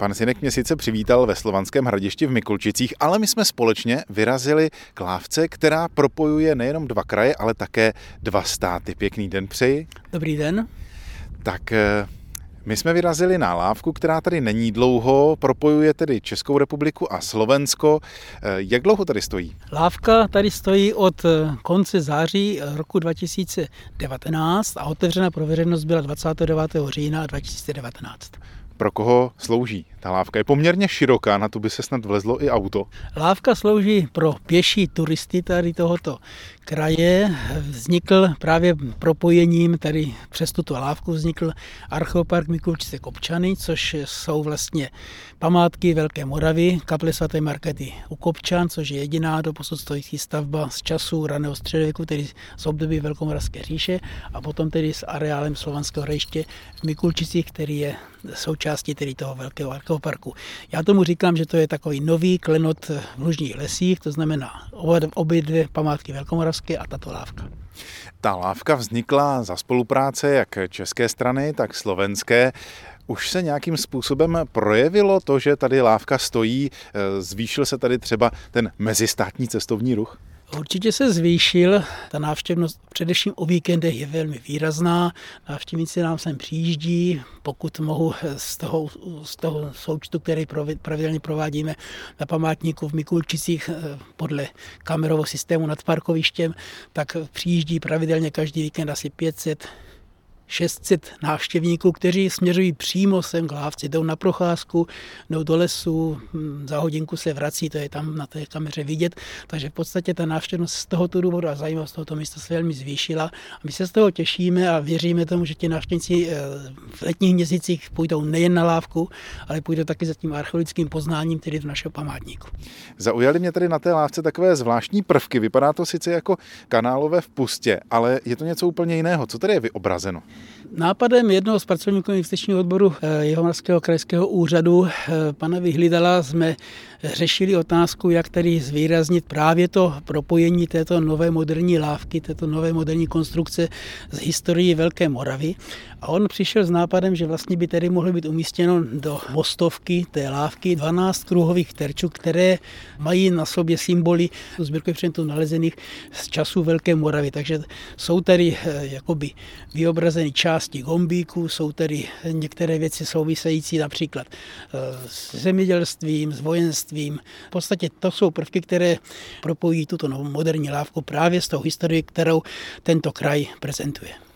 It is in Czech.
Pan Sinek mě sice přivítal ve Slovanském hradišti v Mikulčicích, ale my jsme společně vyrazili k lávce, která propojuje nejenom dva kraje, ale také dva státy. Pěkný den přeji. Dobrý den. Tak eh, my jsme vyrazili na lávku, která tady není dlouho, propojuje tedy Českou republiku a Slovensko. Eh, jak dlouho tady stojí? Lávka tady stojí od eh, konce září roku 2019 a otevřena pro veřejnost byla 29. října 2019 pro koho slouží. Ta lávka je poměrně široká, na tu by se snad vlezlo i auto. Lávka slouží pro pěší turisty tady tohoto kraje. Vznikl právě propojením tady přes tuto lávku vznikl Archeopark Mikulčice Kopčany, což jsou vlastně památky Velké Moravy, kaple svaté Markety u Kopčan, což je jediná do posud stojící stavba z času raného středověku, tedy z období Velkomoravské říše a potom tedy s areálem slovanského rejště v Mikulčicích, který je součástí tedy toho velkého archeoparku. Já tomu říkám, že to je takový nový klenot v Lužních lesích, to znamená obě dvě památky Velkomoravské a tato lávka. Ta lávka vznikla za spolupráce jak české strany, tak slovenské. Už se nějakým způsobem projevilo to, že tady lávka stojí, e, zvýšil se tady třeba ten mezistátní cestovní ruch? Určitě se zvýšil, ta návštěvnost především o víkendech je velmi výrazná, návštěvníci nám sem přijíždí, pokud mohu z toho, z toho součtu, který pravidelně provádíme na památníku v Mikulčicích eh, podle kamerového systému nad parkovištěm, tak přijíždí pravidelně každý víkend asi 500 600 návštěvníků, kteří směřují přímo sem k Lávci, jdou na procházku, jdou do lesu, hm, za hodinku se vrací, to je tam na té kameře vidět, takže v podstatě ta návštěvnost z tohoto důvodu a zajímavost tohoto místa se velmi zvýšila. A my se z toho těšíme a věříme tomu, že ti návštěvníci eh, v letních měsících půjdou nejen na Lávku, ale půjdou taky za tím archeologickým poznáním, tedy v našeho památníku. Zaujali mě tady na té lávce takové zvláštní prvky. Vypadá to sice jako kanálové v pustě, ale je to něco úplně jiného. Co tady je vyobrazeno? Nápadem jednoho z pracovníků investičního odboru eh, Jihomoravského krajského úřadu, eh, pana Vyhlídala, jsme řešili otázku, jak tady zvýraznit právě to propojení této nové moderní lávky, této nové moderní konstrukce z historií Velké Moravy. A on přišel s nápadem, že vlastně by tady mohlo být umístěno do mostovky té lávky 12 kruhových terčů, které mají na sobě symboly sbírkových předmětů nalezených z času Velké Moravy. Takže jsou tady eh, jakoby vyobrazeny části gombíků, jsou tady některé věci související například eh, s zemědělstvím, s vojenstvím. V podstatě to jsou prvky, které propojí tuto novou moderní lávku právě s tou historií, kterou tento kraj prezentuje.